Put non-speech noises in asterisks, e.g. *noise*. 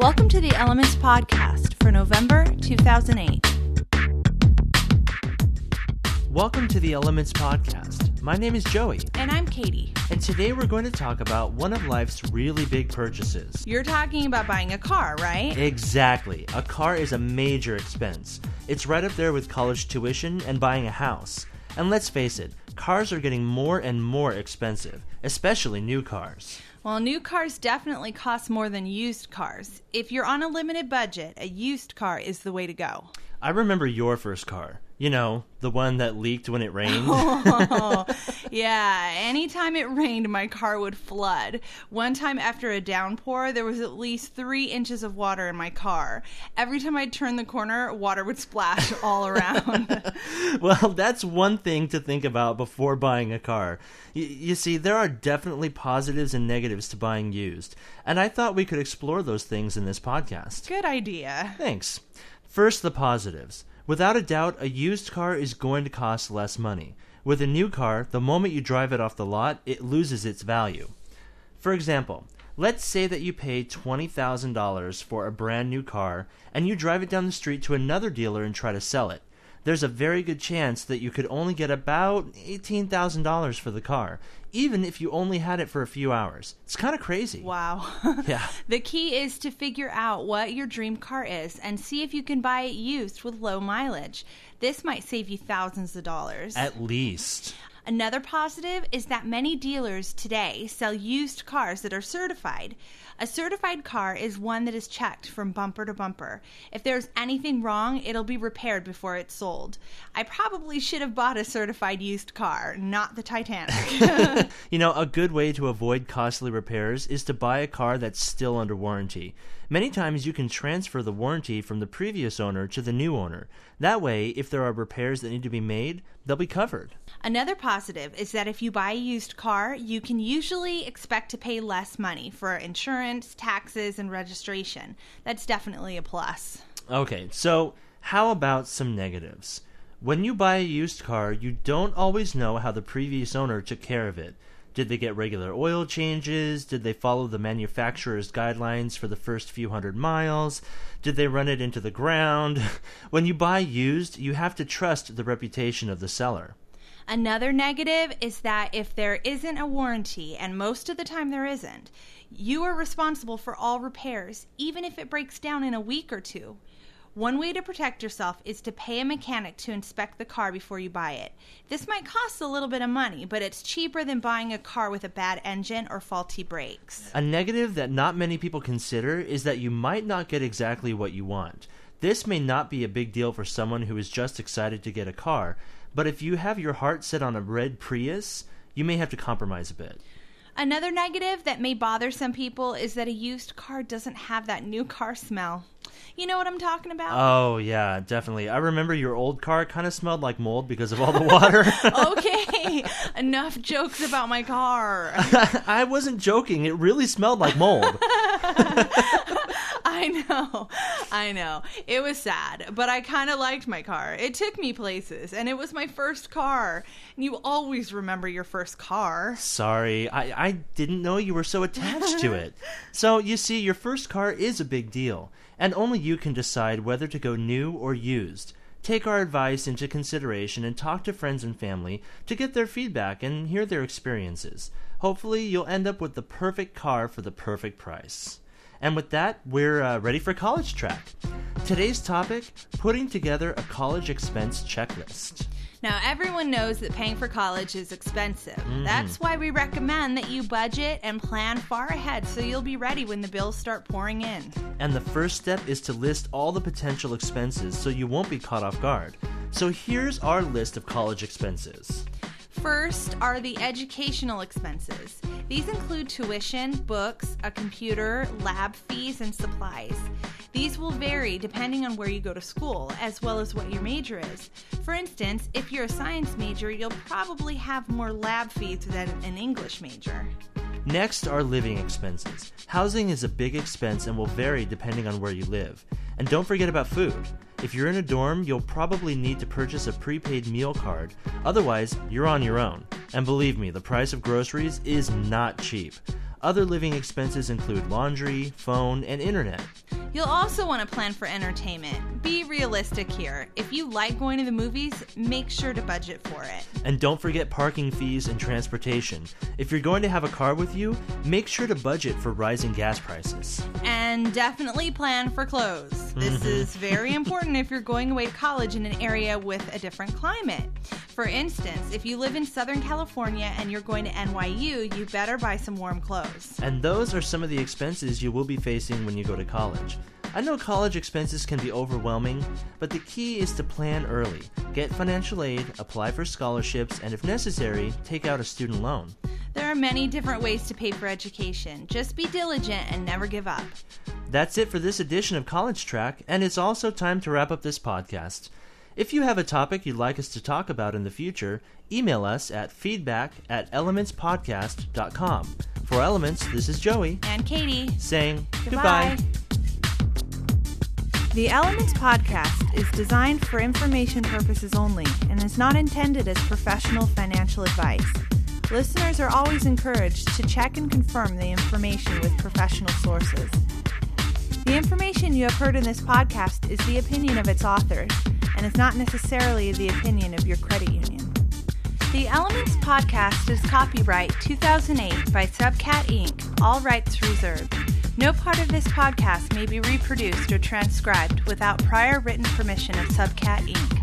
Welcome to the Elements Podcast for November 2008. Welcome to the Elements Podcast. My name is Joey, And I'm Catie. and today we're going to talk about one of life's really big purchases. You're talking about buying a car, right? Exactly. A car is a major expense. It's right up there with college tuition and buying a house. And let's face it, cars are getting more and more expensive, especially new cars. Well, new cars definitely cost more than used cars. If you're on a limited budget, a used car is the way to go. I remember your first car. You know, the one that leaked when it rained. *laughs* Oh, *laughs* yeah. Anytime it rained, my car would flood. One time after a downpour, there was at least three inches of water in my car. Every time I'd turn the corner, water would splash *laughs* all around. Well, that's one thing to think about before buying a car. Y- you see, there are definitely positives and negatives to buying used, and I thought we could explore those things in this podcast. Good idea. Thanks. First, the positives. Without a doubt, a used car is going to cost less money. With a new car, the moment you drive it off the lot, it loses its value. For example, let's say that you pay $20,000 for a brand new car and you drive it down the street to another dealer and try to sell it. There's a very good chance that you could only get about $18,000 for the car, even if you only had it for a few hours. It's kind of crazy. Wow. *laughs* Yeah. The key is to figure out what your dream car is and see if you can buy it used with low mileage. This might save you thousands of dollars. At least. Another positive is that many dealers today sell used cars that are certified. A certified car is one that is checked from bumper to bumper. If there's anything wrong, it'll be repaired before it's sold. I probably should have bought a certified used car, not the Titanic. *laughs* *laughs* You know, a good way to avoid costly repairs is to buy a car that's still under warranty. Many times you can transfer the warranty from the previous owner to the new owner. That way, if there are repairs that need to be made, they'll be covered. Another positive is that if you buy a used car, you can usually expect to pay less money for insurance, taxes, and registration. That's definitely a plus. Okay, so how about some negatives? When you buy a used car, you don't always know how the previous owner took care of it. Did they get regular oil changes? Did they follow the manufacturer's guidelines for the first few hundred miles? Did they run it into the ground? *laughs* when you buy used, you have to trust the reputation of the seller. Another negative is that if there isn't a warranty, and most of the time there isn't, you are responsible for all repairs, even if it breaks down in a week or two. One way to protect yourself is to pay a mechanic to inspect the car before you buy it. This might cost a little bit of money, but it's cheaper than buying a car with a bad engine or faulty brakes. A negative that not many people consider is that you might not get exactly what you want. This may not be a big deal for someone who is just excited to get a car, but if you have your heart set on a red Prius, you may have to compromise a bit. Another negative that may bother some people is that a used car doesn't have that new car smell. You know what I'm talking about? Oh, yeah, definitely. I remember your old car kind of smelled like mold because of all the water. *laughs* *laughs* okay, enough jokes about my car. *laughs* I wasn't joking. It really smelled like mold. *laughs* I know, I know. It was sad, but I kind of liked my car. It took me places, and it was my first car. And you always remember your first car. Sorry, I, I didn't know you were so attached to it. *laughs* So, you see, your first car is a big deal, and only you can decide whether to go new or used. Take our advice into consideration and talk to friends and family to get their feedback and hear their experiences. Hopefully, you'll end up with the perfect car for the perfect price. And with that, we're uh, ready for College Track. Today's topic putting together a college expense checklist. Now, everyone knows that paying for college is expensive. That's why we recommend that you budget and plan far ahead so you'll be ready when the bills start pouring in. And the first step is to list all the potential expenses so you won't be caught off guard. So here's our list of college expenses. First are the educational expenses. These include tuition, books, a computer, lab fees, and supplies. These will vary depending on where you go to school, as well as what your major is. For instance, if you're a science major, you'll probably have more lab fees than an English major. Next are living expenses. Housing is a big expense and will vary depending on where you live. And don't forget about food. If you're in a dorm, you'll probably need to purchase a prepaid meal card. Otherwise, you're on your own. And believe me, the price of groceries is not cheap. Other living expenses include laundry, phone, and internet. You'll also want to plan for entertainment. Be realistic here. If you like going to the movies, make sure to budget for it. And don't forget parking fees and transportation. If you're going to have a car with you, make sure to budget for rising gas prices. And definitely plan for clothes. This mm-hmm. is very important if you're going away to college in an area with a different climate. For instance, if you live in Southern California and you're going to NYU, you better buy some warm clothes. And those are some of the expenses you will be facing when you go to college. I know college expenses can be overwhelming, but the key is to plan early. Get financial aid, apply for scholarships, and if necessary, take out a student loan. There are many different ways to pay for education. Just be diligent and never give up. That's it for this edition of College Track, and it's also time to wrap up this podcast. If you have a topic you'd like us to talk about in the future, email us at feedback at elementspodcast.com. For Elements, this is Joey And Catie, saying goodbye. The Elements podcast is designed for information purposes only and is not intended as professional financial advice. Listeners are always encouraged to check and confirm the information with professional sources. The information you have heard in this podcast is the opinion of its authors and is not necessarily the opinion of your credit union. The Elements podcast is copyright 2008 by Subcat Inc., all rights reserved. No part of this podcast may be reproduced or transcribed without prior written permission of Subcat Inc.